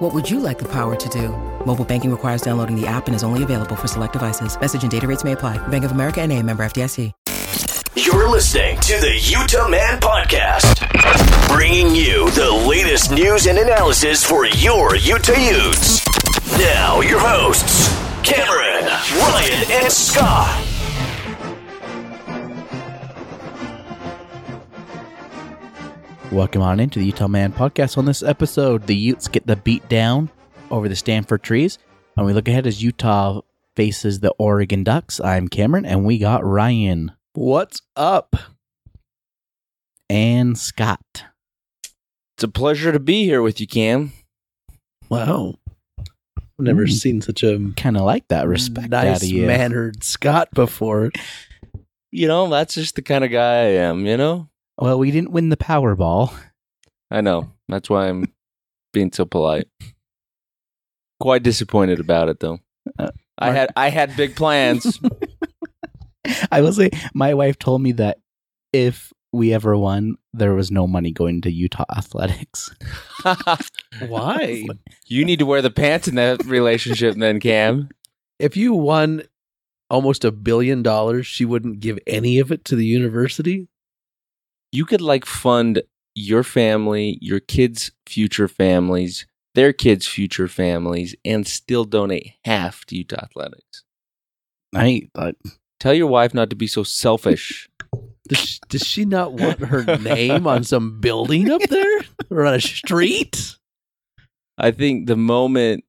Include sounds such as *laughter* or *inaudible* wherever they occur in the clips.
What would you like the power to do? Mobile banking requires downloading the app and is only available for select devices. Message and data rates may apply. Bank of America and a member FDIC. You're listening to the Utah Man Podcast, bringing you the latest news and analysis for your Utah Utes. Now, your hosts, Cameron, Ryan, and Scott. Welcome on into the Utah Man podcast. On this episode, the Utes get the beat down over the Stanford trees. And we look ahead as Utah faces the Oregon Ducks. I'm Cameron, and we got Ryan What's up? and Scott. It's a pleasure to be here with you, Cam. Wow. I've never Mm. seen such a Kind of like that respect out nice of you. mannered Scott before. You know, that's just the kind of guy I am, you know? Well, we didn't win the Powerball. I know. That's why I'm being so polite. Quite disappointed about it though. Uh, I had I had big plans. *laughs* I will say, my wife told me that if we ever won, there was no money going to Utah athletics. *laughs* Why? *laughs* you need to wear the pants in that relationship then, Cam. if you won almost a billion dollars, she wouldn't give any of it to the university? You could like fund your family, your kids' future families, their kids' future families, and still donate half to Utah Athletics. I thought, Tell your wife not to be so selfish. Does she, does she not want her name on some building up there or on a street? I think the moment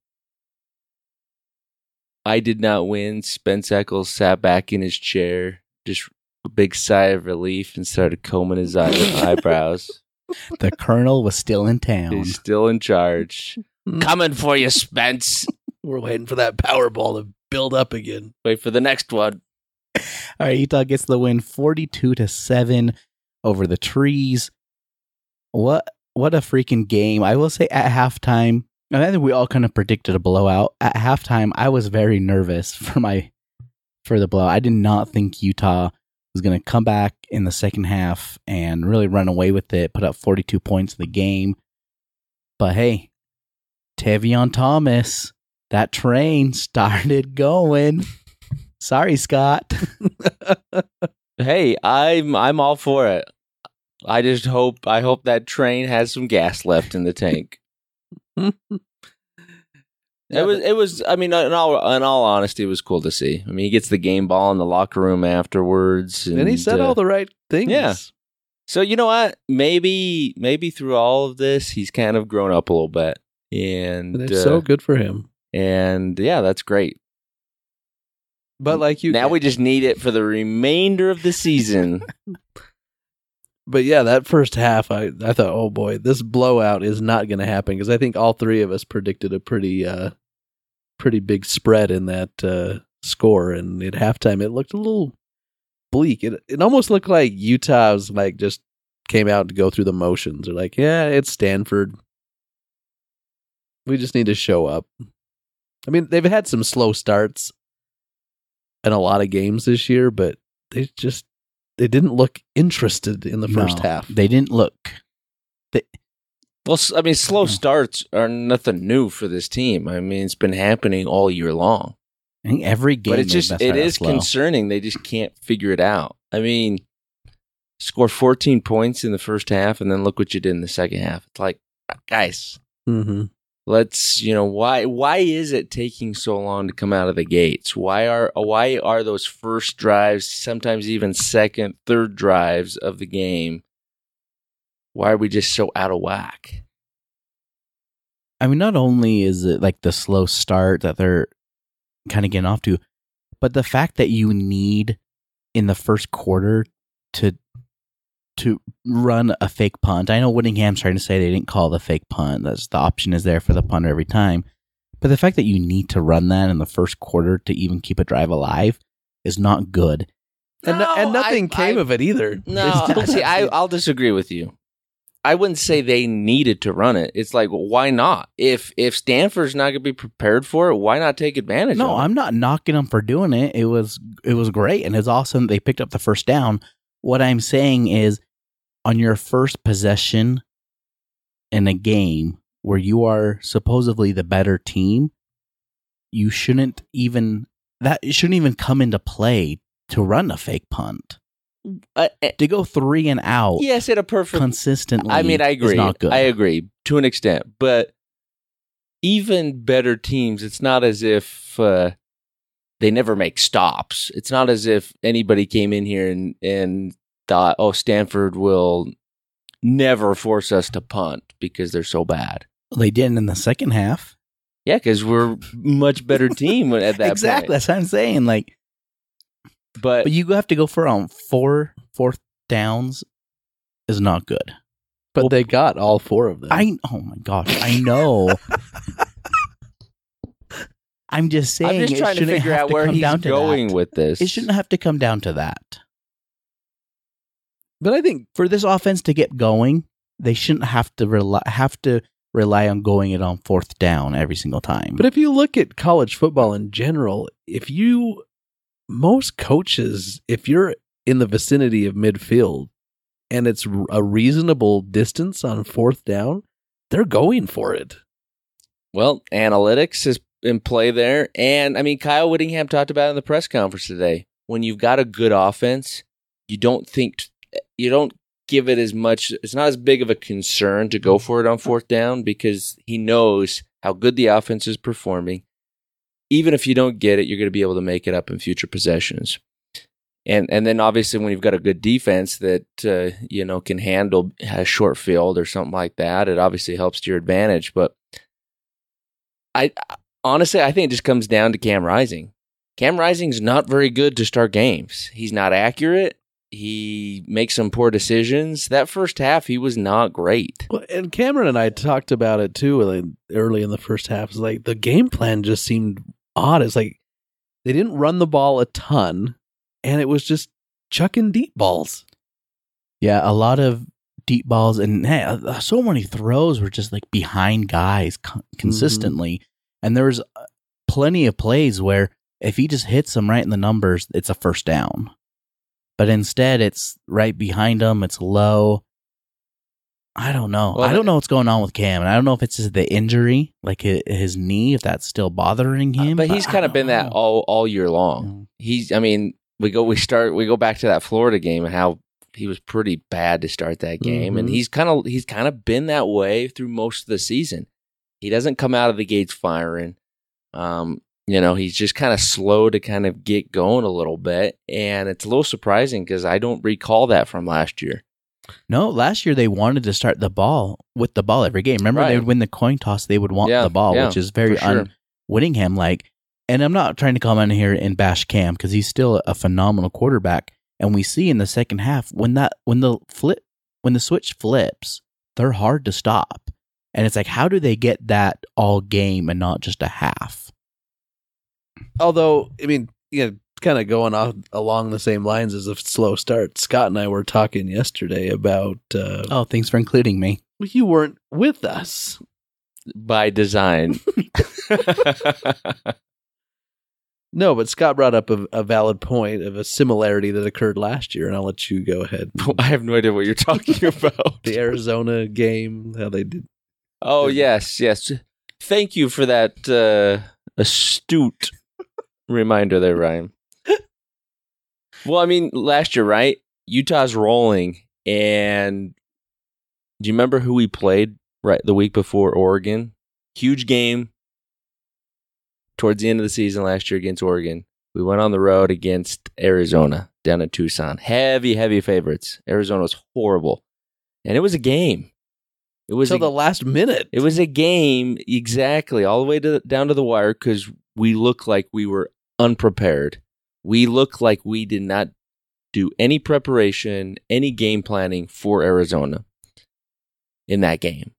I did not win, Spence Eccles sat back in his chair, just a big sigh of relief, and started combing his eye- eyebrows. *laughs* the Colonel was still in town. He's still in charge. Hmm. Coming for you, Spence. We're waiting for that Powerball to build up again. Wait for the next one. All right, Utah gets the win 42 to 7 over the trees. What what a freaking game. I will say at halftime, and I think we all kind of predicted a blowout. At halftime, I was very nervous *laughs* for my for the blowout. I did not think Utah was going to come back in the second half and really run away with it, put up 42 points in the game. But hey, Tavion Thomas, that train *laughs* started going. Sorry, Scott. *laughs* Hey, I'm I'm all for it. I just hope I hope that train has some gas left in the tank. *laughs* It was it was I mean in all in all honesty it was cool to see. I mean he gets the game ball in the locker room afterwards And he said uh, all the right things. yeah. So you know what? Maybe maybe through all of this he's kind of grown up a little bit. And And it's uh, so good for him. and yeah, that's great. But like you now we just need it for the remainder of the season. *laughs* But yeah, that first half, I I thought, oh boy, this blowout is not going to happen because I think all three of us predicted a pretty uh pretty big spread in that uh score, and at halftime it looked a little bleak. It it almost looked like Utah was like just came out to go through the motions. They're like, yeah, it's Stanford. We just need to show up. I mean, they've had some slow starts in a lot of games this year, but they just they didn't look interested in the first No, half. They didn't look. Well, I mean, slow starts are nothing new for this team. I mean, it's been happening all year long. I think every game, but it's just it is slow. concerning. They just can't figure it out. I mean, score 14 points in the first half, and then look what you did in the second half. It's like, guys, Mm-hmm. let's you know why why is it taking so long to come out of the gates? Why are why are those first drives, sometimes even second, third drives of the game? Why are we just so out of whack? I mean, not only is it like the slow start that they're kind of getting off to, but the fact that you need in the first quarter to to run a fake punt. I know Whittingham's trying to say they didn't call the fake punt. That's the option is there for the punter every time. But the fact that you need to run that in the first quarter to even keep a drive alive is not good. and, no, and No, nothing I- came I- of it either. No, *laughs* still- see, I, I'll disagree with you. I wouldn't say they needed to run it. It's like, why not? If if Stanford's not going to be prepared for it, why not take advantage? No, of it? No, I'm not knocking them for doing it. It was it was great and it's awesome they picked up the first down. What I'm saying is on your first possession in a game where you are supposedly the better team, you shouldn't even that it shouldn't even come into play to run a fake punt. Uh, uh, To go 3 and out yes, at a perfect. consistently I mean, I agree. not good. I agree to an extent, but even better teams, it's not as if uh, they never make stops. It's not as if anybody came in here and and thought, "Oh, Stanford will never force us to punt because they're so bad." they didn't in the second half. Yeah, because we're much better team at that *laughs* exactly. point. That's what I'm saying. Like But, But you have to go for um four fourth downs is not good. but they got all four of them. I oh my gosh, I know. *laughs* I'm just saying. I'm just trying to figure out to where he's going with this. It shouldn't have to come down to that. but I think For this offense to get going, they shouldn't have to rely have to rely on going it on fourth down every single time. But if you look at college football in general, if you most coaches, if you're in the vicinity of midfield and it's a reasonable distance on fourth down, they're going for it. Well, analytics is in play there. And I mean, Kyle Whittingham talked about in the press conference today. When you've got a good offense, you don't think, you don't give it as much, it's not as big of a concern to go for it on fourth down because he knows how good the offense is performing. Even if you don't get it, you're going to be able to make it up in future possessions. And and then obviously when you've got a good defense that uh, you know can handle a short field or something like that, it obviously helps to your advantage. But I honestly, I think it just comes down to Cam Rising. Cam Rising's not very good to start games. He's not accurate. He makes some poor decisions. That first half, he was not great. Well, and Cameron and I talked about it too early in the first half. It's like the game plan just seemed odd. It's like they didn't run the ball a ton, and it was just chucking deep balls. yeah, a lot of deep balls and hey, uh, so many throws were just like behind guys con- consistently. And there was uh, plenty of plays where if he just hits them right in the numbers, it's a first down. But instead, it's right behind him. It's low. I don't know. Well, I don't know what's going on with Cam, and I don't know if it's the injury, like his, knee, if that's still bothering him. but he's I kind of been that know. all all year long. He's, I mean, we go, we start, we go back to that Florida game and how he was pretty bad to start that game, and Mhm. he's kind of, he's kind of been that way through most of the season. He doesn't come out of the gates firing. Um, you know, he's just kind of slow to kind of get going a little bit, and it's a little surprising because I don't recall that from last year. No, last year they wanted to start the ball with the ball every game. Remember, they would win the coin toss. They would want Yeah, the ball, yeah, which is very sure. un Whittingham like. And I'm not trying to come in here and bash Cam because he's still a phenomenal quarterback. And we see in the second half when that when the flip when the switch flips, they're hard to stop. And it's like, how do they get that all game and not just a half? Although, I mean, you know, kind of going off along the same lines as a slow start. Scott and I were talking yesterday about uh, Oh, thanks for including me. you weren't with us. by design. *laughs* *laughs* No, but Scott brought up a, a valid point of a similarity that occurred last year, and I'll let you go ahead. *laughs* I have no idea what you're talking about. the Arizona game, how they did. Oh yes, yes. Thank you for that uh, astute reminder there, Ryan. Well, I mean, last year, right? Utah's rolling, and do you remember who we played right the week before Oregon? Huge game towards the end of the season last year against Oregon. We went on the road against Arizona down in Tucson. Heavy, heavy favorites. Arizona was horrible, and it was a game. It was Until the last minute. it was a game exactly all the way to down to the wire because we looked like we were unprepared. We look like we did not do any preparation, any game planning for Arizona in that game.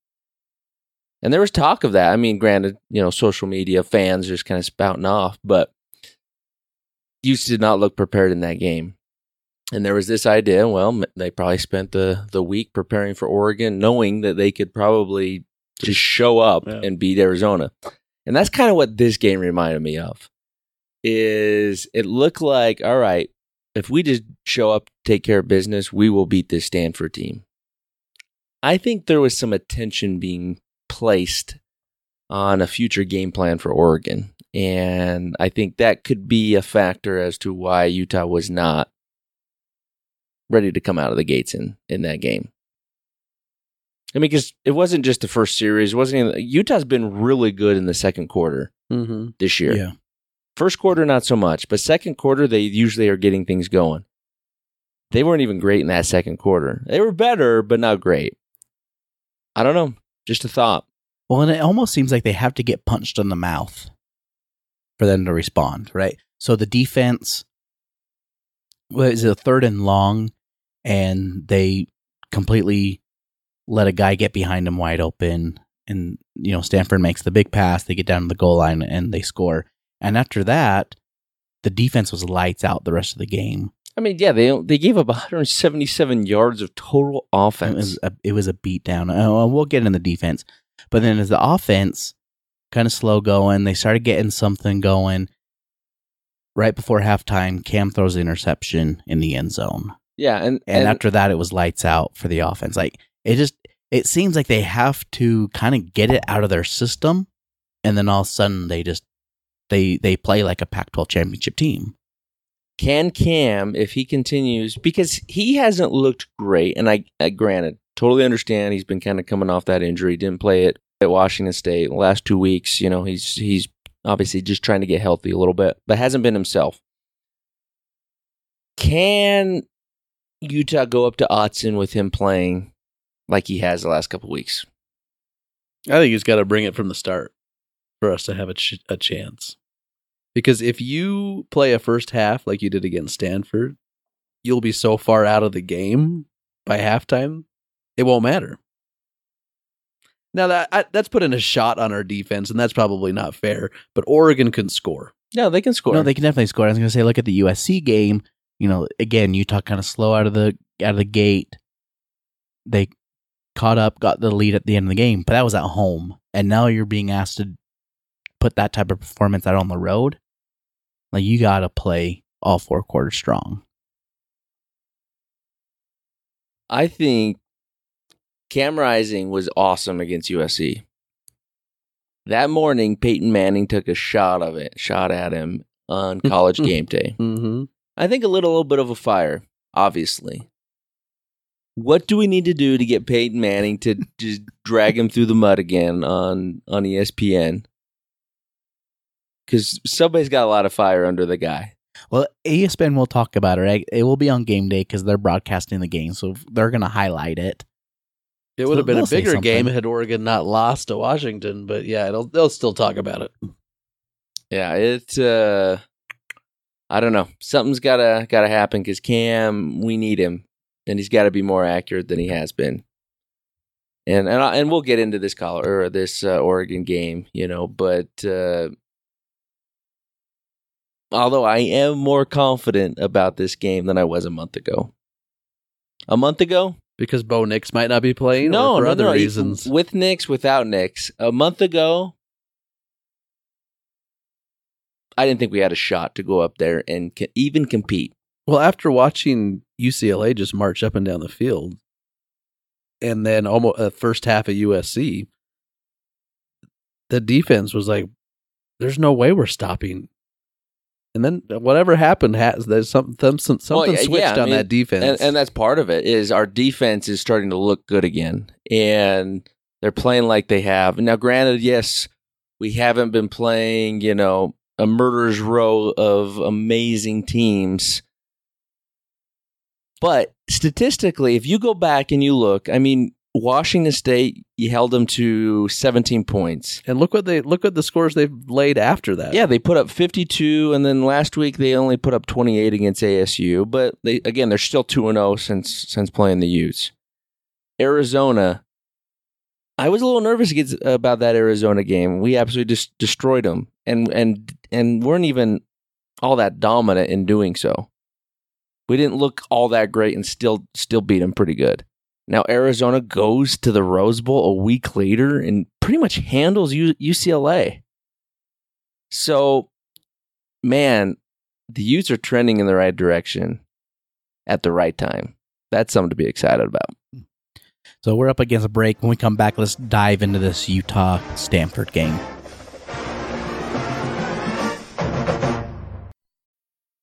And there was talk of that. I mean, granted, you know, social media fans just kind of spouting off, but Houston did not look prepared in that game. And there was this idea. Well, they probably spent the the week preparing for Oregon, knowing that they could probably just show up Yeah. and beat Arizona. And that's kind of what this game reminded me of. Is it looked like all right? If we just show up, take care of business, we will beat this Stanford team. I think there was some attention being placed on a future game plan for Oregon. And I think that could be a factor as to why Utah was not ready to come out of the gates in, in that game. I mean, because it wasn't just the first series. It wasn't even, Utah's been really good in the second quarter Mm-hmm. this year. Yeah. First quarter, not so much, but second quarter, they usually are getting things going. They weren't even great in that second quarter. They were better, but not great. I don't know. Just a thought. Well, and it almost seems like they have to get punched in the mouth for them to respond, right? So the defense was a third and long, and they completely let a guy get behind him wide open. And, you know, Stanford makes the big pass. They get down to the goal line and they score. And after that, the defense was lights out the rest of the game. I mean, yeah, they they gave up 177 yards of total It offense. was a, it was a beatdown. Uh, we'll get in the defense, but then as the offense kind of slow going, they started getting something going. Right before halftime, Cam throws the interception in the end zone, yeah, and, and, and after that, it was lights out for the offense. Like it just it seems like they have to kind of get it out of their system, and then all of a sudden they just they they play like a Pac-12 championship team. can Cam if he continues because he hasn't looked great. And I, I granted, totally understand he's been kind of coming off that injury. Didn't play it at Washington State the last two weeks. You know, he's he's obviously just trying to get healthy a little bit, but hasn't been himself. Can Utah go up to Autzen with him playing like he has the last couple weeks? I think he's got to bring it from the start for us to have a, ch- a chance. Because if you play a first half like you did against Stanford, you'll be so far out of the game by halftime, it won't matter. Now that I, that's putting a shot on our defense, and that's probably not fair. But Oregon can score. No, they can score. No, they can definitely score. I was going to say, look at the USC game. You know, again, Utah kind of slow out of the out of the gate. They caught up, got the lead at the end of the game, but that was at home, and now you're being asked to put that type of performance out on the road. Like you got to play all four quarters strong. I think Cam Rising was awesome against USC. That morning, Peyton Manning took a shot of it, shot at him on *laughs* college game day. Mm-hmm. I think a little, little bit of a fire, obviously. What do we need to do to get Peyton Manning to *laughs* just drag him through the mud again on on ESPN? Because somebody's got a lot of fire under the guy. Well, ESPN will talk about it. right? It will be on game day because they're broadcasting the game, so they're going to highlight it. It would have been a bigger game had Oregon not lost to Washington, but yeah, it'll, they'll still talk about it. Yeah, it. Uh, I don't know. Something's gotta gotta happen because Cam, we need him, and he's got to be more accurate than he has been. And and I, and we'll get into this color or this uh, Oregon game, you know. But uh, although I am more confident about this game than I was a month ago. A month ago, Because Bo Nix might not be playing no, or for no, other no. reasons. With Nix, without Nix. A month ago, I didn't think we had a shot to go up there and co- even compete. Well, after watching UCLA just march up and down the field, and then almost the first half of USC, the defense was like, "There's no way we're stopping." And then whatever happened has there's some, some, some something yeah, switched yeah, I on mean, that defense. And, and that's part of it is our defense is starting to look good again, and they're playing like they have. Now, granted, yes, we haven't been playing, you know, a murderer's row of amazing teams. But statistically, if you go back and you look, I mean, Washington State, you held them to 17 points. and look what they look at the scores they've laid after that. Yeah, they put up 52, and then last week they only put up 28 against ASU. But they again, they're still two and zero since since playing the Utes. Arizona, I was a little nervous against, about that Arizona game. We absolutely just destroyed them, and and and weren't even all that dominant in doing so. We didn't look all that great and still still beat them pretty good. Now Arizona goes to the Rose Bowl a week later and pretty much handles U- UCLA. So, man, the Utes are trending in the right direction at the right time. That's something to be excited about. So we're up against a break. When we come back, let's dive into this Utah Stanford game.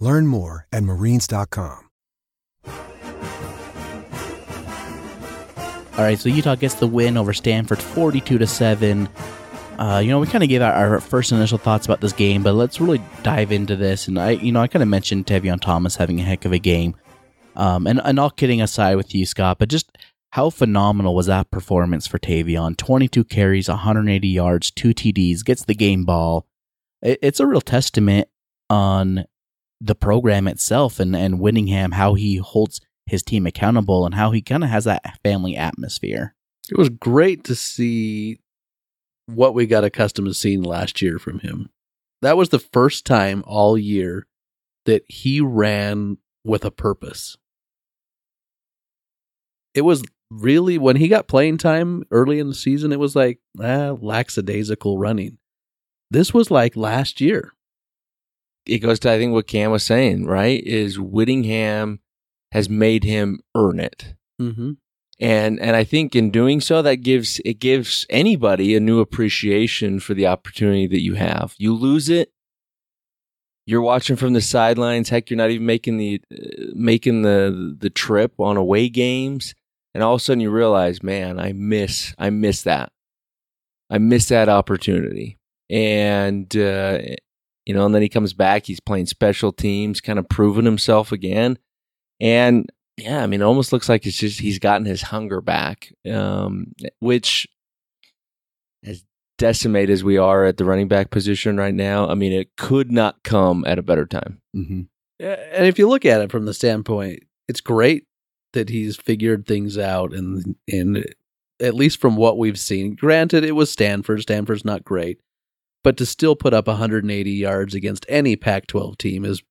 Learn more at marines.com. All right, so Utah gets the win over Stanford, forty-two to seven. Uh, you know, we kind of gave our, our first initial thoughts about this game, but let's really dive into this. And I, you know, I kind of mentioned Tavion Thomas having a heck of a game. Um, and, and all kidding aside with you, Scott, but just how phenomenal was that performance for Tavion? 22 carries, 180 yards, two TDs, gets the game ball. It, it's a real testament on the program itself and, and Whittingham, how he holds his team accountable and how he kind of has that family atmosphere. It was great to see what we got accustomed to seeing last year from him. That was the first time all year that he ran with a purpose. It was really when he got playing time early in the season, it was like ah, lackadaisical running. This was like last year. It goes to I think what Cam was saying, right? Is Whittingham has made him earn it. Mm-hmm. And and I think in doing so that gives it gives anybody a new appreciation for the opportunity that you have. You lose it, you're watching from the sidelines. Heck, you're not even making the uh, making the the trip on away games, and all of a sudden you realize, man, I miss I miss that. I miss that opportunity, and uh, you know, and then he comes back. He's playing special teams, kind of proving himself again, and yeah, I mean, it almost looks like it's just he's gotten his hunger back, um, which as decimated as we are at the running back position right now, I mean, it could not come at a better time. Mm-hmm. And if you look at it from the standpoint, it's great that he's figured things out, and and at least from what we've seen, granted, it was Stanford. Stanford's not great, but to still put up 180 yards against any Pac-12 team is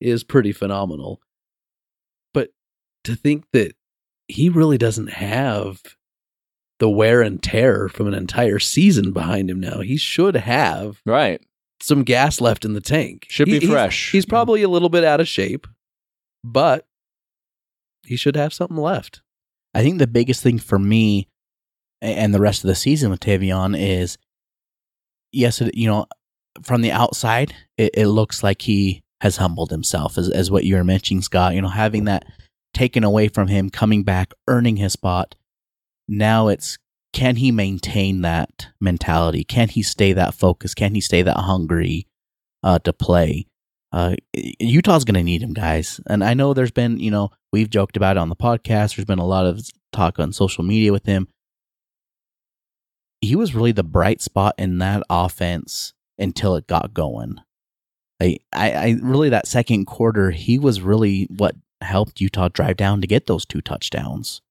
is pretty phenomenal. But to think that he really doesn't have the wear and tear from an entire season behind him now. He should have Right. some gas left in the tank. Should be He- he's- fresh. He's, probably a little bit out of shape, but he should have something left. I think the biggest thing for me and the rest of the season with Tavion is, yes, it, you know, from the outside, it, it looks like he has humbled himself, as, as what you were mentioning, Scott. You know, having that taken away from him, coming back, earning his spot. Now it's can he maintain that mentality? Can he stay that focused? Can he stay that hungry uh, to play? Uh, Utah's going to need him, guys. And I know there's been, you know, we've joked about it on the podcast. There's been a lot of talk on social media with him. He was really the bright spot in that offense until it got going. I, I, I really that second quarter, he was really what helped Utah drive down to get those two touchdowns.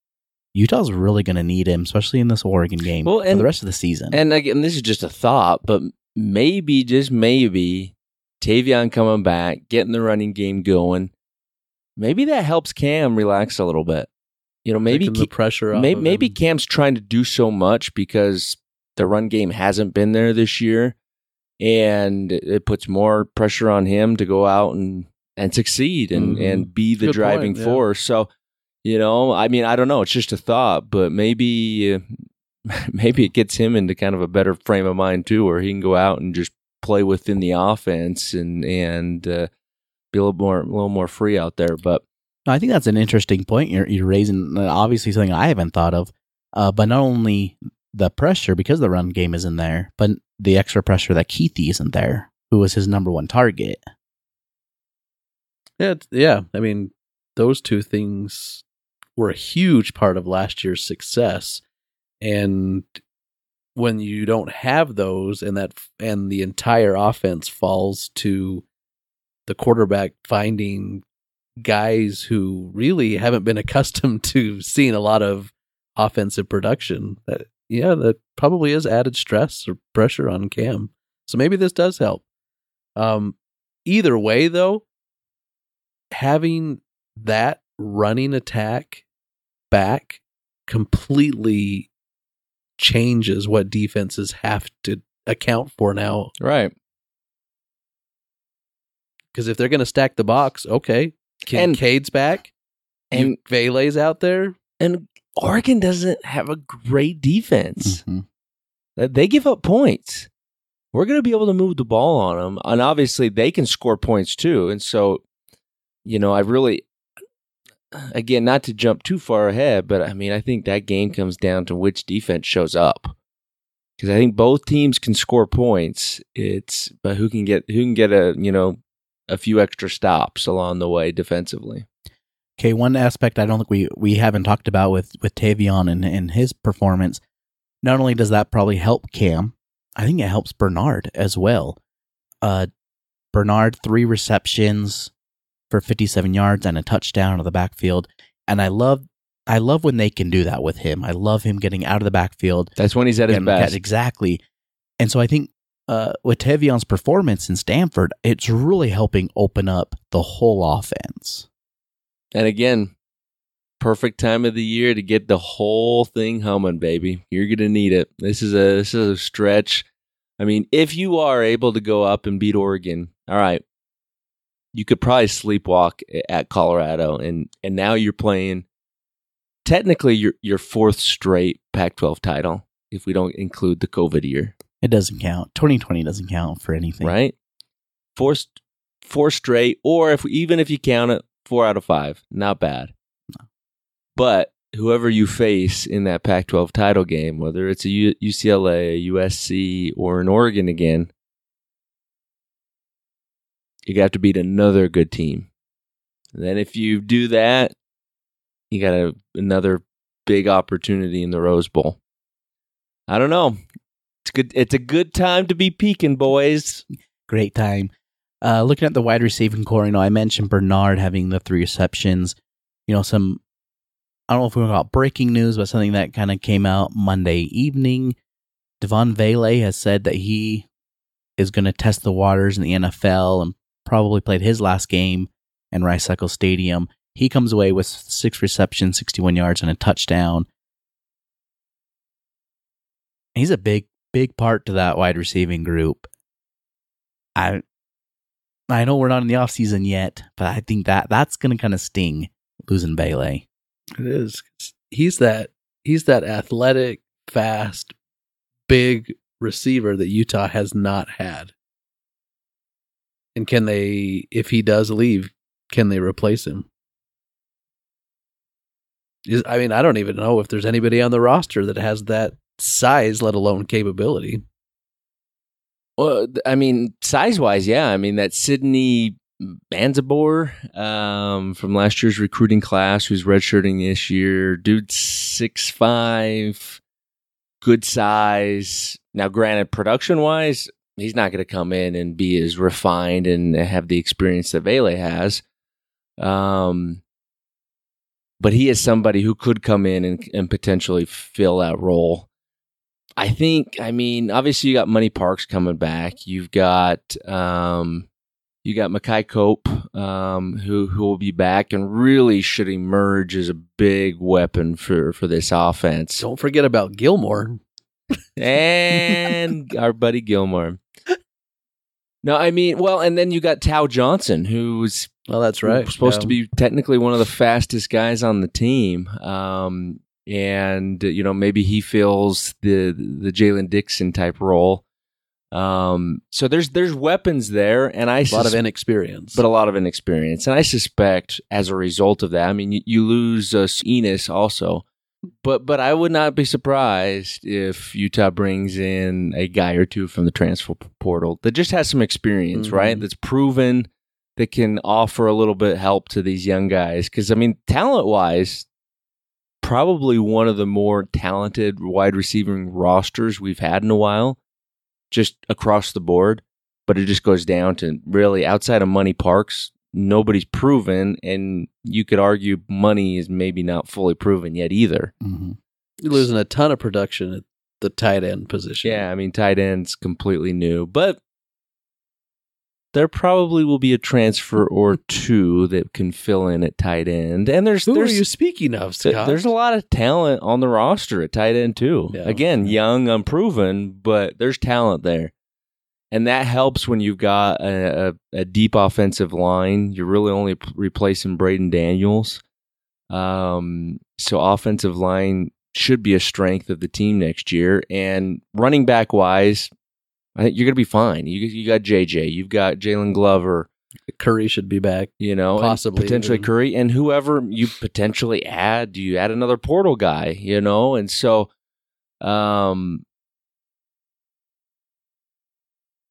Utah's really going to need him, especially in this Oregon game Well, for the rest of the season. And again, this is just a thought, but maybe, just maybe, Tavion coming back, getting the running game going, maybe that helps Cam relax a little bit. You know, maybe Taking the pressure off. maybe, him. Cam's trying to do so much because the run game hasn't been there this year, and it puts more pressure on him to go out and and succeed and Mhm. and be the Good driving point, yeah. force. So You know, I mean, I don't know. It's just a thought, but maybe, *laughs* maybe it gets him into kind of a better frame of mind too, where he can go out and just play within the offense and and uh, be a little more a little more free out there. But I think that's an interesting point you're, you're raising. Uh, Obviously, something I haven't thought of. Uh, but not only the pressure because the run game isn't there, but the extra pressure that Kuithe isn't there, who was his number one target. Yeah, yeah. I mean, those two things were a huge part of last year's success, and when you don't have those, and that and the entire offense falls to the quarterback finding guys who really haven't been *laughs* accustomed to seeing a lot of offensive production. That yeah, that probably is added stress or pressure on Cam. So maybe this does help. Um, either way, though, having that running attack back completely changes what defenses have to account for now. right, Because if they're going to stack the box, okay, Kincaid's back, and and Vele's out there. and Oregon doesn't have a great defense. Mhm. Uh, They give up points. We're going to be able to move the ball on them, and obviously they can score points too. And so, you know, I really, again, not to jump too far ahead, but I mean, I think that game comes down to which defense shows up. Because I think both teams can score points. It's but who can get who can get a you know a few extra stops along the way defensively. Okay, one aspect I don't think we, we haven't talked about with, with Tavion and, and his performance, not only does that probably help Cam, I think it helps Bernard as well. Uh, Bernard, three receptions for 57 yards and a touchdown out of the backfield. And I love I love when they can do that with him. I love him getting out of the backfield. That's when he's at his best. exactly. And so I think uh, with Tavion's performance in Stanford, it's really helping open up the whole offense. And again, perfect time of the year to get the whole thing humming, baby. You're gonna need it. This is a this is a stretch. I mean, if you are able to go up and beat Oregon, all right, you could probably sleepwalk at Colorado, and and now you're playing technically your your fourth straight Pac-12 title if we don't include the COVID year, It doesn't count. 2020 doesn't count for anything. right? Four four straight, or if even if you count it, four out of five, not bad. But whoever you face in that Pac-12 title game, whether it's a U- UCLA, a USC, or an Oregon again, you got to beat another good team. And then if you do that, you got a, another big opportunity in the Rose Bowl. I don't know. It's good. It's a good time to be peaking, boys. Great time. Uh, looking at the wide receiving core, you know, I mentioned Bernard having the three receptions. You know, some, I don't know if we call it breaking news, but something that kind of came out Monday evening. Devaughn Vele has said that he is going to test the waters in the NFL and probably played his last game in Rice Eccles Stadium. He comes away with six receptions, 61 yards, and a touchdown. He's a big, big part to that wide receiving group. I I know we're not in the off season yet, but I think that that's going to kind of sting losing Bailey. It is. He's that he's that athletic, fast, big receiver that Utah has not had. And can they if he does leave, can they replace him? Is- I mean, I don't even know if there's anybody on the roster that has that size, let alone capability. Well, I mean, size wise, yeah. I mean, that Sydney Banzabor um, from last year's recruiting class, who's redshirting this year, dude, six five, good size. Now, granted, production wise, he's not going to come in and be as refined and have the experience that Vele has. Um, but he is somebody who could come in and, and potentially fill that role. I think, I mean, obviously you got Money Parks coming back. You've got, um, you got Makai Cope, um, who who will be back and really should emerge as a big weapon for for this offense. Don't forget about Gilmore. and *laughs* our buddy Gilmore. No, I mean, well, and then you got Tao Johnson, who's Well, that's right. supposed Yeah. to be technically one of the fastest guys on the team. Um, and you know, maybe he fills the the Jalen Dixon type role. Um, so there's there's weapons there, and I a lot of sus- inexperience. but a lot of inexperience. And I suspect as a result of that, I mean, you, you lose uh, Enis also. But but I would not be surprised if Utah brings in a guy or two from the transfer portal that just has some experience, Mhm. right? That's proven that can offer a little bit help to these young guys. Because I mean, talent wise, probably one of the more talented wide receiving rosters we've had in a while, just across the board but it just goes down to really outside of money parks nobody's proven and you could argue money is maybe not fully proven yet either hmm You're losing a ton of production at the tight end position. yeah i mean tight end's completely new but there probably will be a transfer or *laughs* two that can fill in at tight end and there's Who there's are you speaking of, Scott? there's a lot of talent on the roster at tight end too. Yeah. Again, young, unproven, but there's talent there, and that helps when you've got a, a, a deep offensive line. You're really only p- replacing Braeden Daniels, um, so offensive line should be a strength of the team next year. And running back wise, I think you're going to be fine. You you got JJ, you've got Jaylon Glover Curry should be back. you know, Possibly potentially. Curry and whoever you potentially add. Do you add another portal guy? You know, and so, um,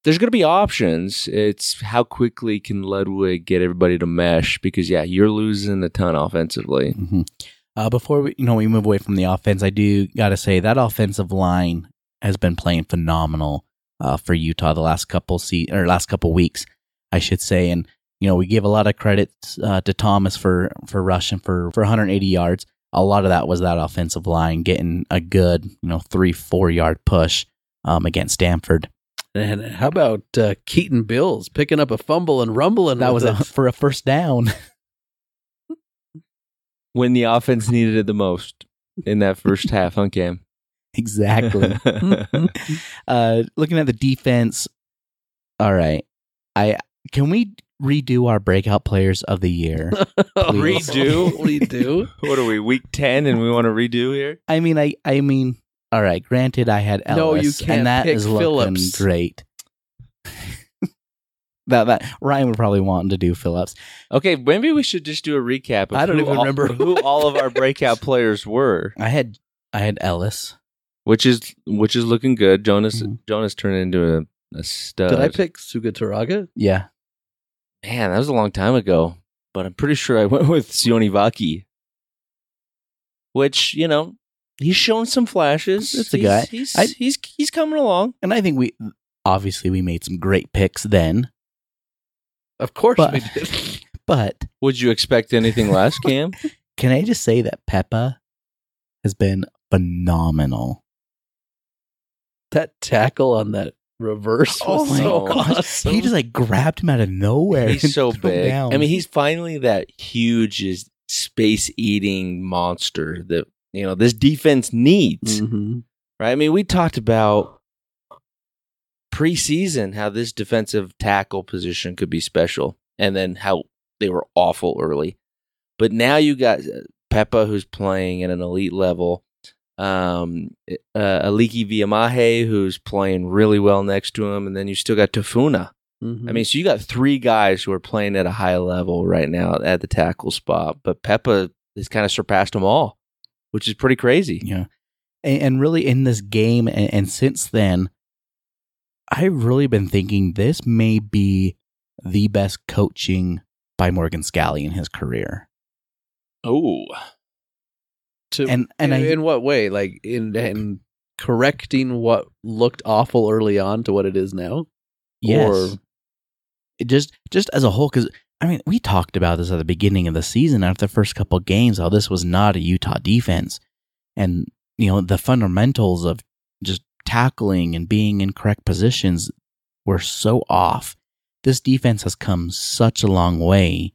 there's going to be options. It's how quickly can Ludwig get everybody to mesh? Because yeah, you're losing a ton offensively. hmm Uh, before we, you know, we move away from the offense, I do got to say that offensive line has been playing phenomenal uh, for Utah the last couple se- or last couple weeks, I should say. And you know, we give a lot of credit uh, to Thomas for for rushing for for 180 yards. A lot of that was that offensive line getting a good, you know, three four yard push um, against Stanford. And how about uh, Keaton Bills picking up a fumble and rumbling? That was a, *laughs* for a first down. *laughs* When the offense needed it the most in that first *laughs* half, huh, Cam? *laughs* exactly. *laughs* uh looking at the defense all right i can we redo our breakout players of the year *laughs* Please. Redo? redo. what are we week ten and we want to redo here? i mean i i mean all right granted i had Elliss, No, you can't and that pick is looking Phillips. great that that ryan would probably want to do phillips Okay, maybe we should just do a recap. Of I don't even all- remember. who all of our breakout players were, i had i had elliss which is which is looking good. Jonas Mhm. Jonas turned into a, a stud. Did I pick Sugataraga? yeah Man, that was a long time ago, but I'm pretty sure I *laughs* went with Sione Vaki. Which you know he's shown some flashes. It's a guy. He's I- he's he's coming along. and i think we obviously we made some great picks then Of course But- we did. *laughs* but Would you expect anything less, Cam? *laughs* can i just say that pepa has been phenomenal that tackle on that reverse Oh was my so gosh. awesome. He just like grabbed him out of nowhere. he's so big. down. I mean, he's finally that huge space eating monster that you know this defense needs. Mhm. right? I mean, we talked about preseason how this defensive tackle position could be special, and then how they were awful early. But now you got uh, Pepa, who's playing at an elite level. Um, uh, Aliki Vimahi, who's playing really well next to him, and then you still got Tafuna. Mhm. I mean, so you got three guys who are playing at a high level right now at the tackle spot, but Pepa has kind of surpassed them all, which is pretty crazy. yeah, and, and really in this game, and, and since then, I've really been thinking this may be the best coaching by Morgan Scalley in his career. Oh, To- and- and in, I- in what way? Like in in correcting what looked awful early on to what it is now. Yes, Or- It just just as a whole, because I mean, we talked about this at the beginning of the season after the first couple games, how this was not a Utah defense, and you know the fundamentals of just tackling and being in correct positions were so off. This defense has come such a long way,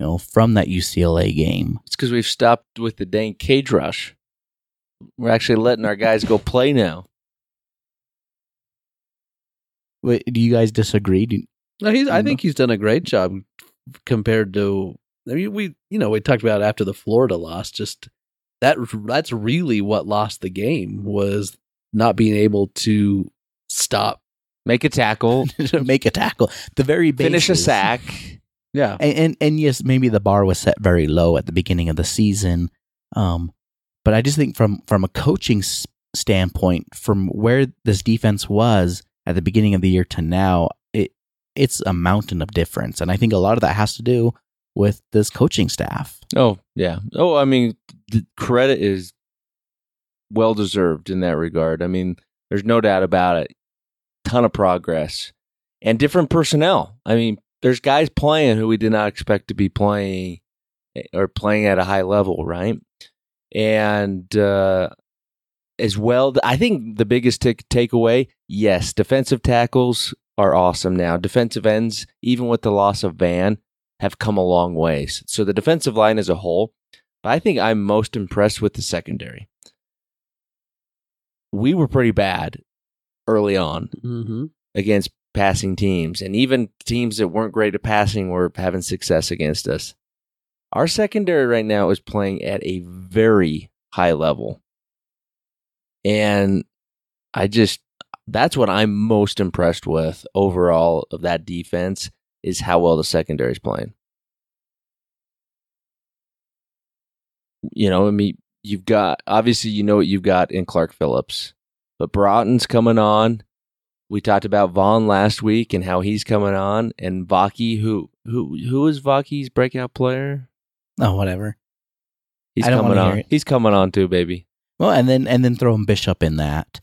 you know, from that UCLA game. It's because we've stopped with the dang cage rush. We're actually letting our guys go play now. Wait, do you guys disagree? Do, No, he's. I Mhm. think he's done a great job compared to. I mean, we you know we talked about after the Florida loss. Just that that's really what lost the game was not being able to stop. Make a tackle, *laughs* make a tackle. The very finish a sack. Yeah, and, and and yes, maybe the bar was set very low at the beginning of the season. Um, but I just think from from a coaching s- standpoint, from where this defense was at the beginning of the year to now, it it's a mountain of difference, and I think a lot of that has to do with this coaching staff. Oh yeah. Oh, I mean, the credit is well deserved in that regard. I mean, there's no doubt about it. Ton of progress and different personnel. I mean, there's guys playing who we did not expect to be playing eh, or playing at a high level, right? And uh, as well, I think the biggest take takeaway, yes, defensive tackles are awesome now. Defensive ends, even with the loss of Van, have come a long ways. So the defensive line as a whole, but I think I'm most impressed with the secondary. We were pretty bad early on mm-hmm. against passing teams, and even teams that weren't great at passing were having success against us. Our secondary right now is playing at a very high level. And I just, that's what I'm most impressed with overall of that defense is how well the secondary is playing. You know, I mean, you've got obviously you know what you've got in Clark Phillips, but Broughton's coming on. We talked about Vaughn last week and how he's coming on, and Vaki, who who who is Vaki's breakout player? Oh, whatever. He's I don't coming on. He's coming on too, baby. Well, and then and then throw him Bishop in that.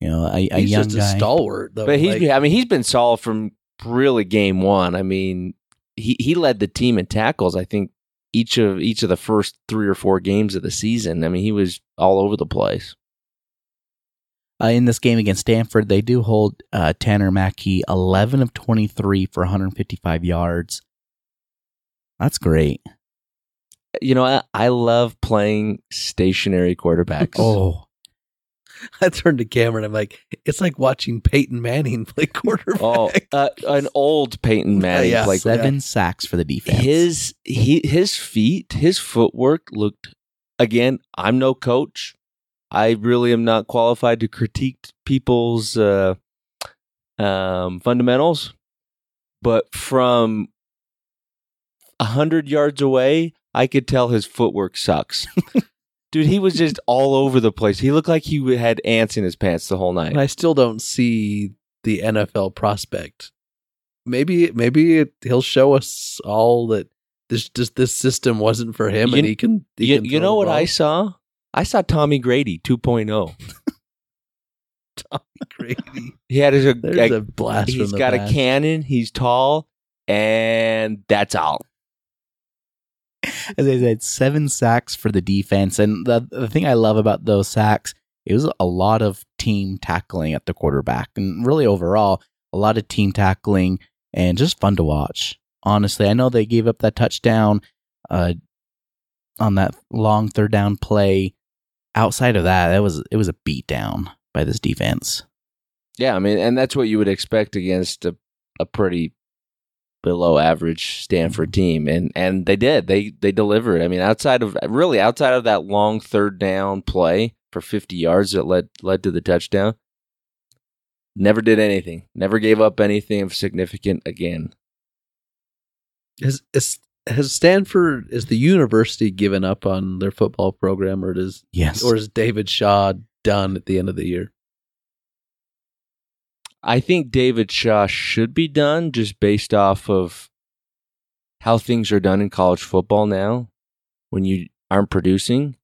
You know, a, a he's young just a guy. stalwart. Though. But he's Like, I mean he's been solid from really game one. I mean he he led the team in tackles. I think each of each of the first three or four games of the season. I mean he was all over the place. Uh, in this game against Stanford, they do hold uh, Tanner McKee 11 of 23 for 155 yards. That's great. You know I, I love playing stationary quarterbacks. Oh, *laughs* I turned to Cameron. I'm like, it's like watching Peyton Manning play *laughs* quarterback. Oh, uh, an old Peyton Manning Yeah, play seven sacks for the defense. his he his feet his footwork looked again i'm no coach i really am not qualified to critique people's uh um fundamentals but from a hundred yards away i could tell his footwork sucks *laughs* dude he was just all over the place he looked like he had ants in his pants the whole night and I still don't see the NFL prospect. Maybe maybe it, he'll show us all that this just this system wasn't for him, You- and he can. He you, can you know what i saw i saw tommy grady oh. *laughs* 2.0 Grady. he had his a, There's a a blast. He's got past. a cannon. He's tall, and that's all. As I said, seven sacks for the defense. And the, the thing I love about those sacks, it was a lot of team tackling at the quarterback. And really overall, a lot of team tackling and just fun to watch. Honestly, I know they gave up that touchdown uh, on that long third down play. Outside of that, that was it was a beat down by this defense. Yeah, I mean, and that's what you would expect against a, a pretty below average Stanford team, and and they did. They they delivered. I mean, outside of really outside of that long third down play for fifty yards that led led to the touchdown, never did anything. Never gave up anything of significant again. Has, is, has Stanford is the university given up on their football program, or does Yes. or is David Shaw done at the end of the year? I think David Shaw should be done just based off of how things are done in college football now when you aren't producing.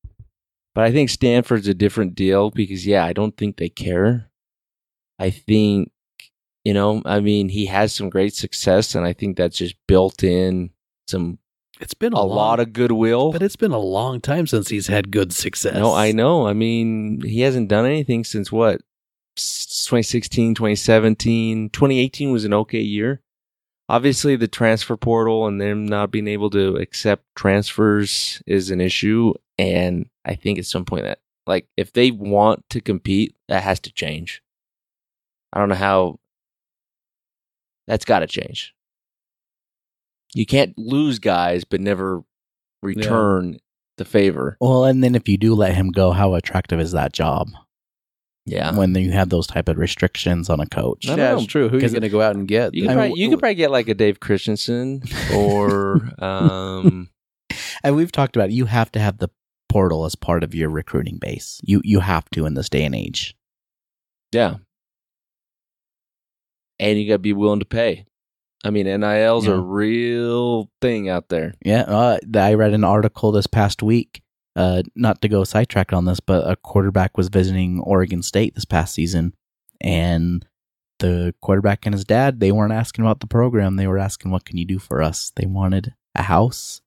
But I think Stanford's a different deal because, yeah, I don't think they care. I think, you know, I mean, he has some great success, and I think that's just built in some It's been a, a, long, lot of goodwill. but it's been a long time since he's had good success. No, I know. I mean, he hasn't done anything since what? S- 2016, 2017, 2018 was an okay year. Obviously, the transfer portal and them not being able to accept transfers is an issue. And I think at some point that, like, if they want to compete, that has to change. I don't know how That's got to change. You can't lose guys but never return the favor. Well, and then if you do let him go, how attractive is that job Yeah. when you have those type of restrictions on a coach? I don't yeah, know. it's true. Who are you 'Cause going to go out and get? You could, probably, you could probably get like a Dave Christensen or *laughs* um And we've talked about it, you have to have the portal as part of your recruiting base. You you have to in this day and age. yeah. And you got to be willing to pay. I mean, NIL's a Yeah. real thing out there. Yeah, uh, I read an article this past week. Uh, not to go sidetracked on this, but a quarterback was visiting Oregon State this past season, and the quarterback and his dad they weren't asking about the program. They were asking, "What can you do for us?" They wanted a house.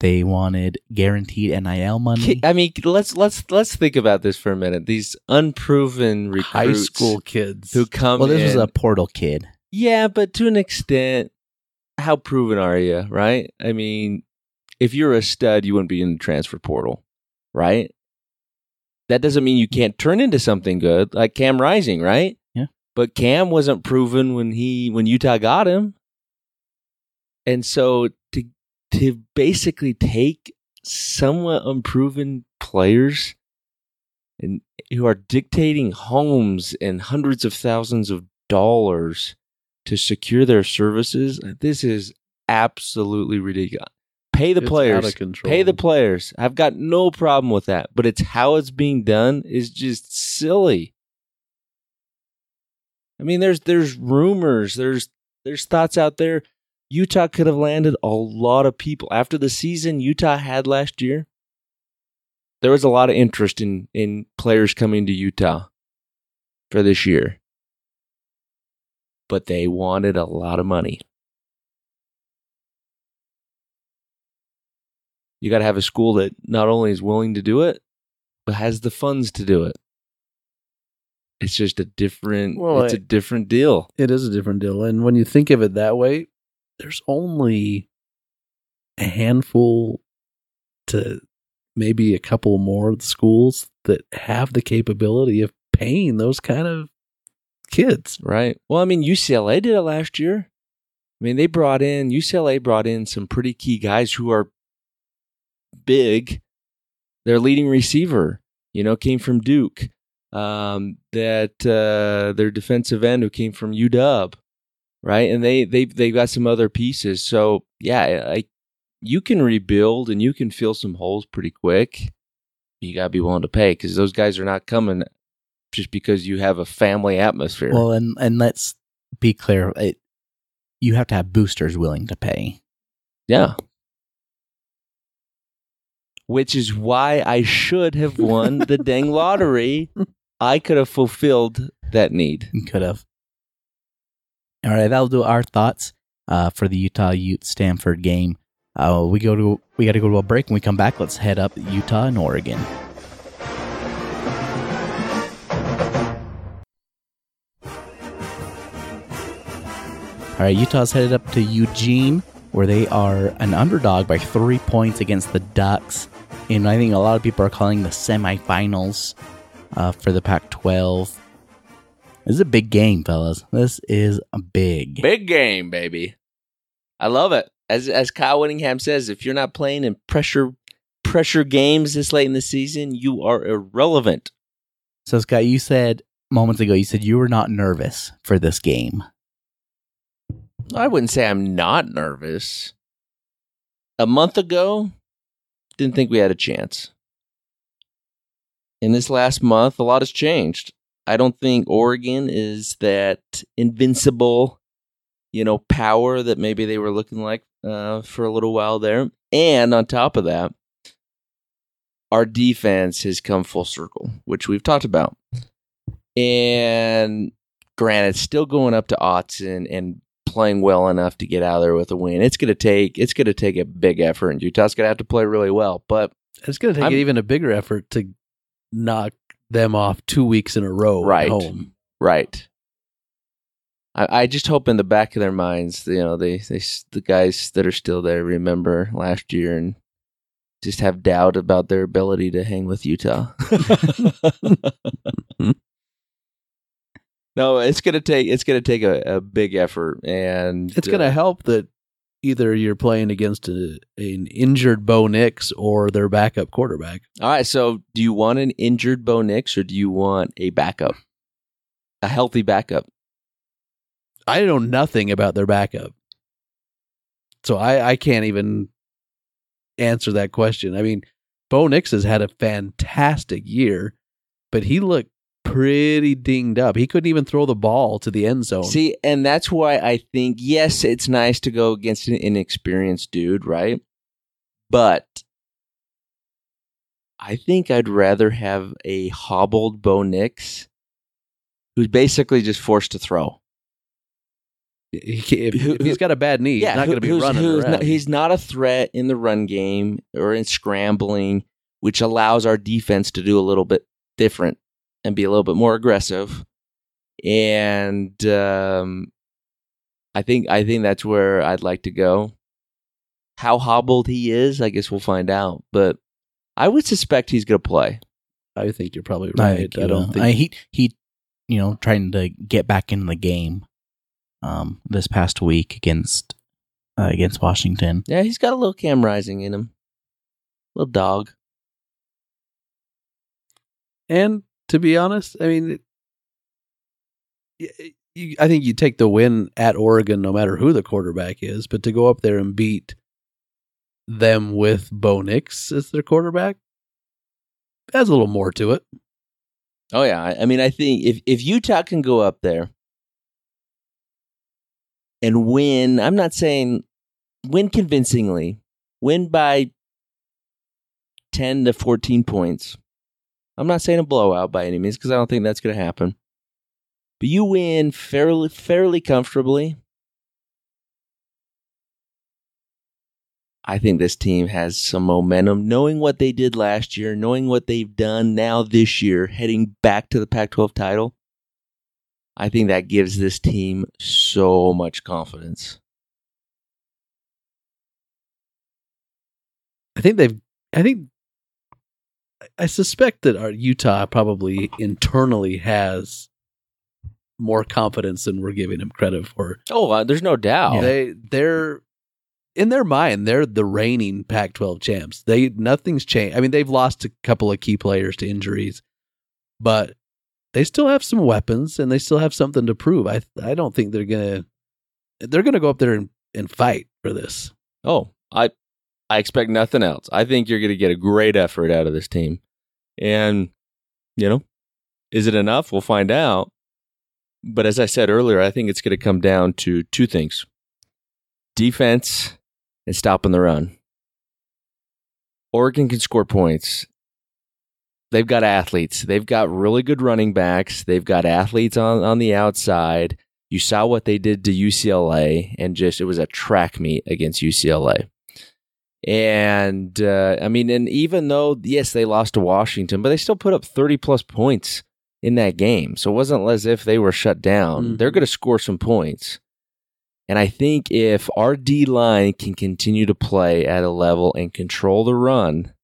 They wanted guaranteed NIL money. I mean, let's let's let's think about this for a minute. These unproven recruits high school kids. who come Well, this in, was a portal kid. Yeah, but to an extent, how proven are you, right? I mean, if you're a stud, you wouldn't be in the transfer portal, right? That doesn't mean you can't turn into something good, like Cam Rising, right? Yeah. But Cam wasn't proven when he when Utah got him. And so to to basically take somewhat unproven players and who are dictating homes and hundreds of thousands of dollars to secure their services. This is absolutely ridiculous. Pay the It's players. out of control. Pay the players. I've got no problem with that, but it's how it's being done is just silly. I mean, there's there's rumors, there's there's thoughts out there. Utah could have landed a lot of people after the season Utah had last year. There was a lot of interest in in players coming to Utah for this year but they wanted a lot of money. You got to have a school that not only is willing to do it, but has the funds to do it. It's just a different Well, it's a I- different deal. It is a different deal. And when you think of it that way, there's only a handful to maybe a couple more schools that have the capability of paying those kind of kids. Right. Well, I mean, UCLA did it last year. I mean, they brought in UCLA brought in some pretty key guys who are big. Their leading receiver, you know, came from Duke. Um, that uh, their defensive end who came from UW, right? And they they they got some other pieces. So yeah, I, you can rebuild and you can fill some holes pretty quick. You gotta be willing to pay because those guys are not coming just because you have a family atmosphere. Well, and and let's be clear, it, you have to have boosters willing to pay. Yeah. Which is why I should have won the *laughs* dang lottery. I could have fulfilled that need. Could have. All right, that'll do our thoughts uh, for the Utah Ute Stanford game. Uh, we go to we got to go to a break. When we come back, let's head up Utah and Oregon. All right, Utah's headed up to Eugene, where they are an underdog by three points against the Ducks. And I think a lot of people are calling the semifinals uh, for the Pac 12. This is a big game, fellas. This is a big. Big game, baby. I love it. As as Kyle Whittingham says, if you're not playing in pressure pressure games this late in the season, you are irrelevant. So, Scott, you said moments ago, you said you were not nervous for this game. I wouldn't say I'm not nervous. A month ago, didn't think we had a chance. In this last month, a lot has changed. I don't think Oregon is that invincible, you know, power that maybe they were looking like uh, for a little while there. And on top of that, our defense has come full circle, which we've talked about. And granted, still going up to Autzen and playing well enough to get out of there with a win. It's gonna take it's gonna take a big effort, and Utah's gonna have to play really well. But It's going to take I'm- even a bigger effort to knock them off two weeks in a row Right. at home. right, I, I just hope in the back of their minds, you know, they they the guys that are still there remember last year and just have doubt about their ability to hang with Utah. *laughs* *laughs* *laughs* No, it's gonna take it's gonna take a, a big effort, and It's going to uh, help that either you're playing against a, an injured Bo Nix or their backup quarterback. All right, so do you want an injured Bo Nix or do you want a backup, a healthy backup? I know nothing about their backup. So I, I can't even answer that question. I mean, Bo Nix has had a fantastic year, but he looked pretty dinged up. He couldn't even throw the ball to the end zone. See, and that's why I think yes, it's nice to go against an inexperienced dude, right? But I think I'd rather have a hobbled Bo Nix who's basically just forced to throw. He, if, who, if he's got a bad knee, yeah, he's not going to be who's- running who's not- he's not a threat in the run game or in scrambling, which allows our defense to do a little bit different and be a little bit more aggressive. And um, I think I think that's where I'd like to go. How hobbled he is, I guess we'll find out. But I would suspect he's going to play. I think you're probably I, right. think I, don't will. think I, he he, you know, trying to get back in the game. Um, this past week against uh, against Washington. Yeah, he's got a little Cam Rising in him, little dog. And to be honest, I mean, y- you, I think you take the win at Oregon, no matter who the quarterback is. But to go up there and beat them with Bo Nix as their quarterback, adds a little more to it. Oh yeah, I, I mean, I think if if Utah can go up there and win, I'm not saying win convincingly, win by ten to fourteen points. I'm not saying a blowout by any means because I don't think that's going to happen. But you win fairly fairly comfortably. I think this team has some momentum, knowing what they did last year, knowing what they've done now this year, heading back to the Pac 12 title. I think that gives this team so much confidence. I think they've. I think. I suspect that our Utah probably internally has more confidence than we're giving them credit for. Oh, uh, there's no doubt. They they're in their mind they're the reigning Pac-12 champs. They nothing's changed. I mean, they've lost a couple of key players to injuries, but they still have some weapons and they still have something to prove. I I don't think they're gonna they're gonna go up there and, and fight for this. Oh, I I expect nothing else. I think you're going to get a great effort out of this team. And you know, is it enough? We'll find out. But as I said earlier, I think it's going to come down to two things. Defense and stopping the run. Oregon can score points. They've got athletes. They've got really good running backs. They've got athletes on, on the outside. You saw what they did to UCLA, and just it was a track meet against UCLA. And uh, I mean, and even though yes, they lost to Washington, but they still put up thirty plus points in that game. So it wasn't as if they were shut down. Mhm. They're going to score some points. And I think if our D line can continue to play at a level and control the run,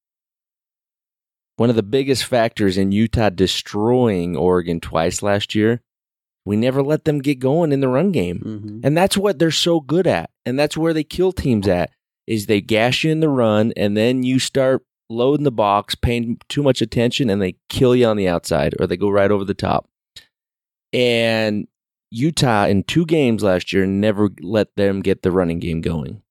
one of the biggest factors in Utah destroying Oregon twice last year, we never let them get going in the run game. Mm-hmm. And that's what they're so good at. And that's where they kill teams at is they gash you in the run and then you start loading the box, paying too much attention and they kill you on the outside or they go right over the top. And Utah in two games last year never let them get the running game going.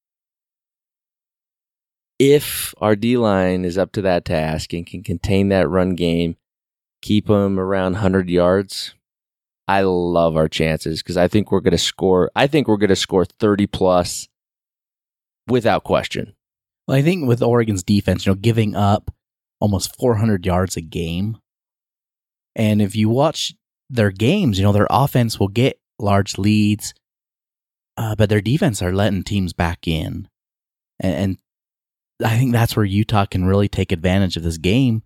If our D line is up to that task and can contain that run game, keep them around 100 yards, I love our chances because I think we're going to score. I think we're going to score 30 plus without question. Well, I think with Oregon's defense, you know, giving up almost 400 yards a game, and if you watch their games, you know, their offense will get large leads, uh, but their defense are letting teams back in, and, and I think that's where Utah can really take advantage of this game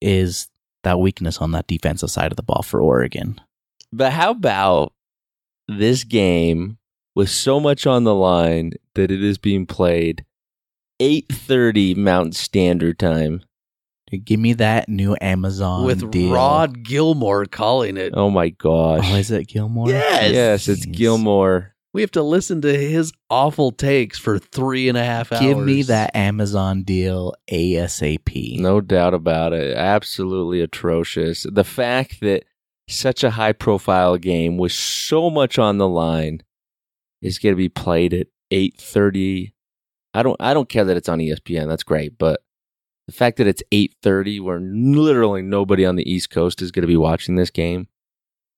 is that weakness on that defensive side of the ball for Oregon. But how about this game with so much on the line that it is being played 8:30 Mountain Standard Time Dude, give me that new Amazon with deal. Rod Gilmore calling it. Oh my gosh. Oh, is it Gilmore? Yes. yes, it's Jeez. Gilmore. We have to listen to his awful takes for three and a half hours. Give me that Amazon deal ASAP. No doubt about it. Absolutely atrocious. The fact that such a high profile game with so much on the line is going to be played at 8:30. I don't I don't care that it's on ESPN. That's great, but the fact that it's 8:30 where literally nobody on the East Coast is going to be watching this game.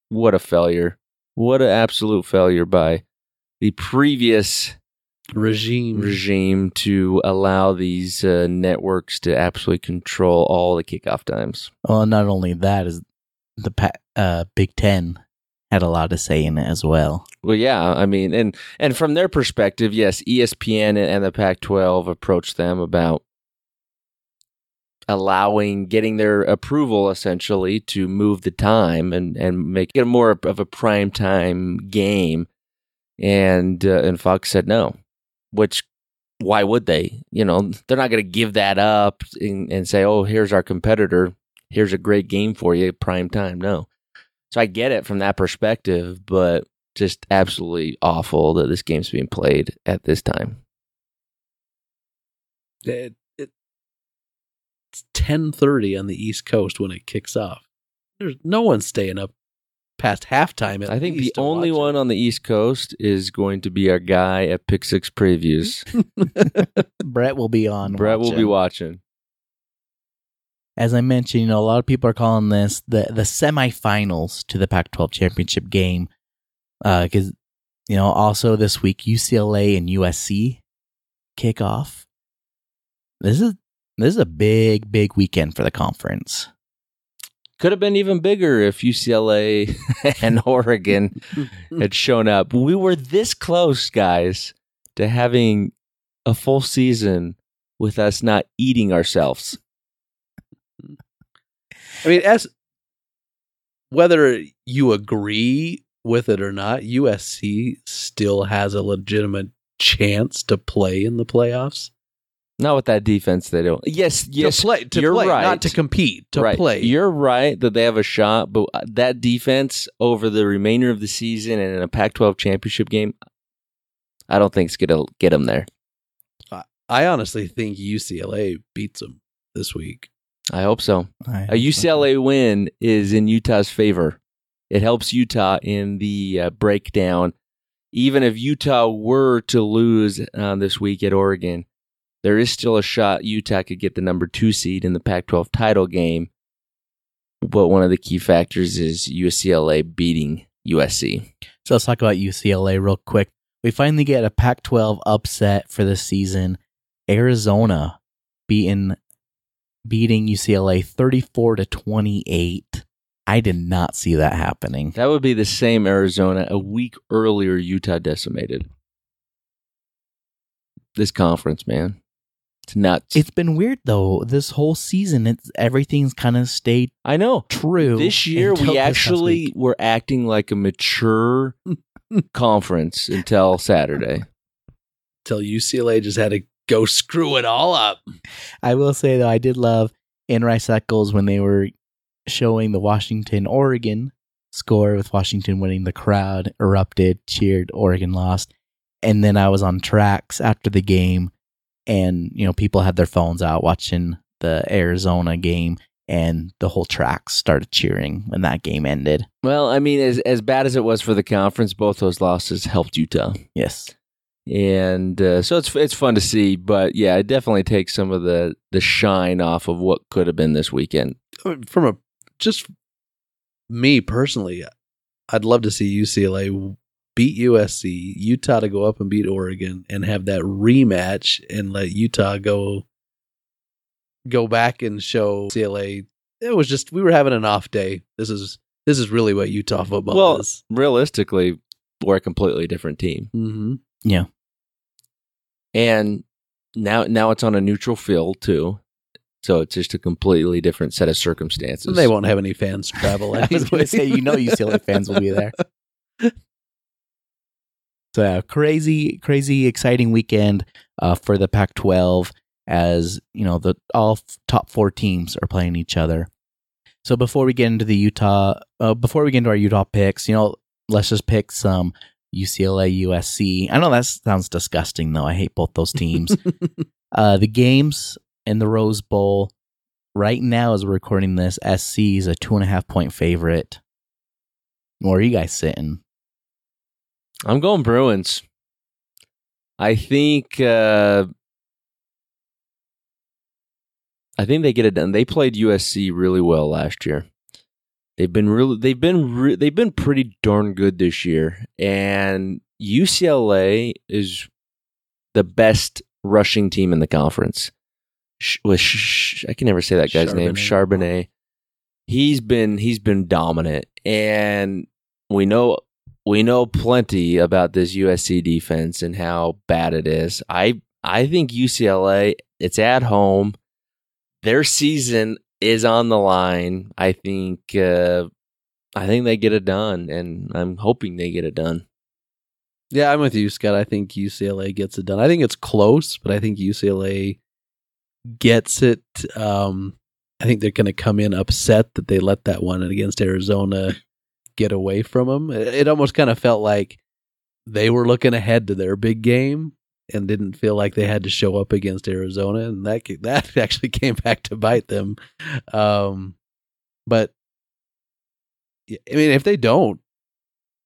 What a failure. What an absolute failure by the previous regime. regime to allow these uh, networks to absolutely control all the kickoff times. Well, not only that is the uh, Big Ten had a lot to say in it as well. Well, yeah, I mean, and and from their perspective, yes, ESPN and the Pac-12 approached them about allowing, getting their approval essentially to move the time and and make it more of a prime time game, and uh, and Fox said no, which why would they? You know, they're not going to give that up and, and say, oh, here's our competitor, here's a great game for you, prime time. No, so I get it from that perspective, but just absolutely awful that this game's being played at this time. It, it, it's ten thirty on the East Coast when it kicks off. There's no one staying up past halftime. At I think the least to only one it. on the East Coast is going to be our guy at Pick Six Previews. *laughs* Brett will be on. Brett will be watching. Watching. As I mentioned, you know, a lot of people are calling this the the semifinals to the Pac-12 championship game, uh, because you know, also this week UCLA and USC kick off. This is this is a big big weekend for the conference. Could have been even bigger if UCLA *laughs* and Oregon *laughs* had shown up. We were this close, guys, to having a full season with us not eating ourselves. I mean, as whether you agree with it or not, USC still has a legitimate chance to play in the playoffs. Not with that defense, they don't. Yes, yes, to play, to you're play, right. not to compete, to right. play. You're right that they have a shot, but uh, that defense over the remainder of the season and in a Pac-12 championship game, I don't think it's gonna get them there. I honestly think UCLA beats them this week. I hope so. I- A UCLA win is in Utah's favor. It helps Utah in the uh, breakdown. Even if Utah were to lose uh, this week at Oregon, there is still a shot Utah could get the number two seed in the Pac 12 title game. But one of the key factors is UCLA beating USC. So let's talk about UCLA real quick. We finally get a Pac 12 upset for the season. Arizona beating beating UCLA 34 to 28. I did not see that happening. That would be the same Arizona a week earlier Utah decimated. This conference, man. It's nuts. It's been weird though. This whole season, it's everything's kind of stayed I know. true. This year, we actually were acting like a mature *laughs* conference until Saturday. Till UCLA just had to go screw it all up. I will say though, I did love in Rice Eccles when they were showing the Washington Oregon score with Washington winning. The crowd erupted, cheered. Oregon lost, and then I was on TRAX after the game, and you know people had their phones out watching the Arizona game, and the whole track started cheering when that game ended. Well, I mean, as as bad as it was for the conference, both those losses helped Utah, Yes, and uh, so it's it's fun to see. But yeah, it definitely takes some of the the shine off of what could have been this weekend. From a just me personally, I'd love to see UCLA beat USC, Utah to go up and beat Oregon, and have that rematch, and let Utah go go back and show UCLA. It was just we were having an off day. This is this is really what Utah football well, is. realistically, we're a completely different team, Mm-hmm. yeah. And now now it's on a neutral field too. So it's just a completely different set of circumstances. They won't have any fans travel. *laughs* I was going to say, you know, UCLA fans will be there. *laughs* So yeah, crazy, crazy, exciting weekend uh, for the Pac-12. as you know the all f- top four teams are playing each other. So before we get into the Utah, uh, before we get into our Utah picks, you know, let's just pick some UCLA, USC. I know that sounds disgusting though. I hate both those teams. *laughs* uh, the games in the Rose Bowl right now, as we're recording this, SC is a two and a half point favorite. Where are you guys sitting? I'm going Bruins. I think uh, I think they get it done. They played USC really well last year. They've been really they've been re- they've been pretty darn good this year, and UCLA is the best rushing team in the conference. Sh- with sh- I can never say that guy's name. Charbonnet. He's been he's been dominant, and we know we know plenty about this USC defense and how bad it is. I I think UCLA. It's at home. Their season is on the line. I think uh, I think they get it done, and I'm hoping they get it done. Yeah, I'm with you, Scott. I think UCLA gets it done. I think it's close, but I think UCLA gets it. Um, I think they're going to come in upset that they let that one against Arizona get away from them. It, it almost kind of felt like they were looking ahead to their big game and didn't feel like they had to show up against Arizona, and that *laughs* that actually came back to bite them. Um, but I mean, if they don't,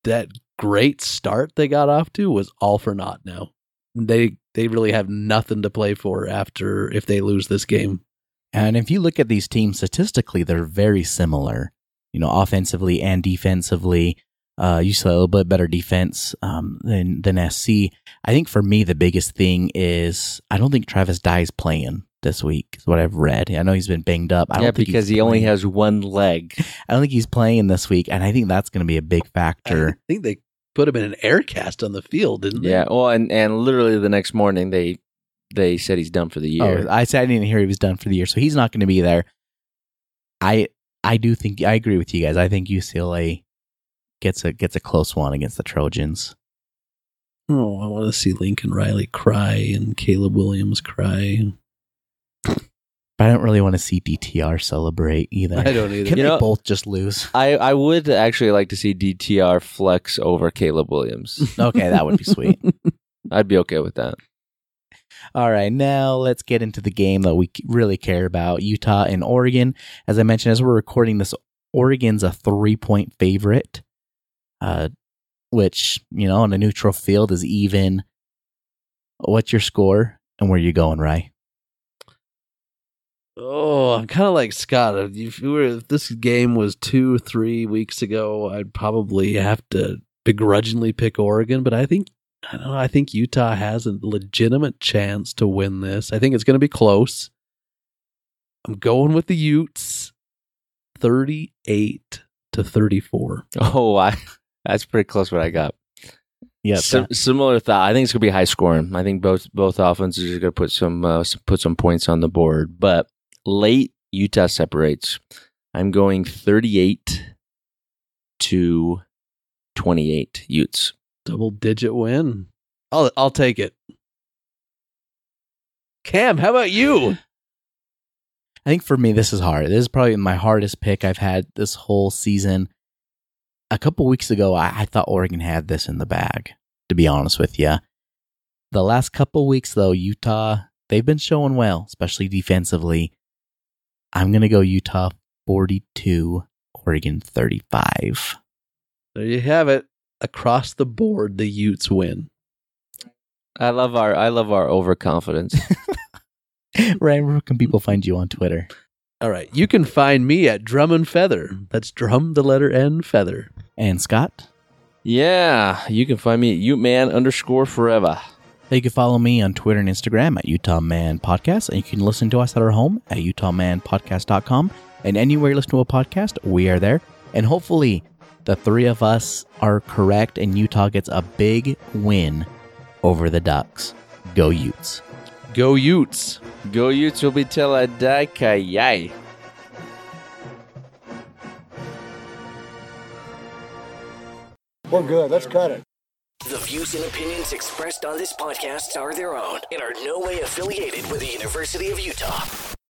that great start they got off to was all for naught. Now they they really have nothing to play for after if they lose this game. And if you look at these teams statistically, they're very similar. You know, offensively and defensively. Uh, UCLA a little bit better defense um, than than SC. I think for me the biggest thing is I don't think Travis Dye's playing this week. Is what I've read. I know he's been banged up. I don't yeah, think because he's he only has one leg. *laughs* I don't think he's playing this week, and I think that's going to be a big factor. I think they put him in an air cast on the field, didn't they? Yeah. Well, and and literally the next morning they they said he's done for the year. Oh, I said I didn't hear he was done for the year, so he's not going to be there. I I do think I agree with you guys. I think UCLA gets a gets a close one against the Trojans. Oh, I want to see Lincoln Riley cry and Caleb Williams cry. But I don't really want to see DTR celebrate either. I don't either. Can You they know- both just lose? I I would actually like to see DTR flex over Caleb Williams. *laughs* Okay, that would be sweet. *laughs* I'd be okay with that. All right, now let's get into the game that we really care about Utah and Oregon. As I mentioned, as we're recording this, Oregon's a three point favorite, uh, which, you know, on a neutral field is even. What's your score and where you going, Rye? Oh, I'm kind of like Scott. If, you were, if this game was two three weeks ago, I'd probably have to begrudgingly pick Oregon. But I think I don't know. I think Utah has a legitimate chance to win this. I think it's going to be close. I'm going with the Utes, thirty-eight to thirty-four. Oh, I that's pretty close. What I got. Yeah, Sim- similar thought. I think it's gonna be high scoring. I think both both offenses are gonna put some uh, put some points on the board. But late Utah separates. I'm going 38 to 28 Utes. Double-digit win. I'll I'll take it. Cam, how about you? I think for me, this is hard. This is probably my hardest pick I've had this whole season. A couple weeks ago, I, I thought Oregon had this in the bag, to be honest with you. The last couple weeks, though, Utah, they've been showing well, especially defensively. I'm going to go Utah 42, Oregon 35. There you have it. Across the board, the Utes win. I love our I love our overconfidence. *laughs* Ryan, where can people find you on Twitter? All right. You can find me at Drum and Feather. Mm. That's drum, the letter N, feather. And Scott? yeah, you can find me at Uteman underscore forever. You can follow me on Twitter and Instagram at Utah Man Podcast, and you can listen to us at our home at utahmanpodcast.com. And anywhere you listen to a podcast, we are there. And hopefully, the three of us are correct, and Utah gets a big win over the Ducks. Go Utes. Go Utes. Go Utes will be till I die, kayai. We're good. Let's cut it. The views and opinions expressed on this podcast are their own and are no way affiliated with the University of Utah.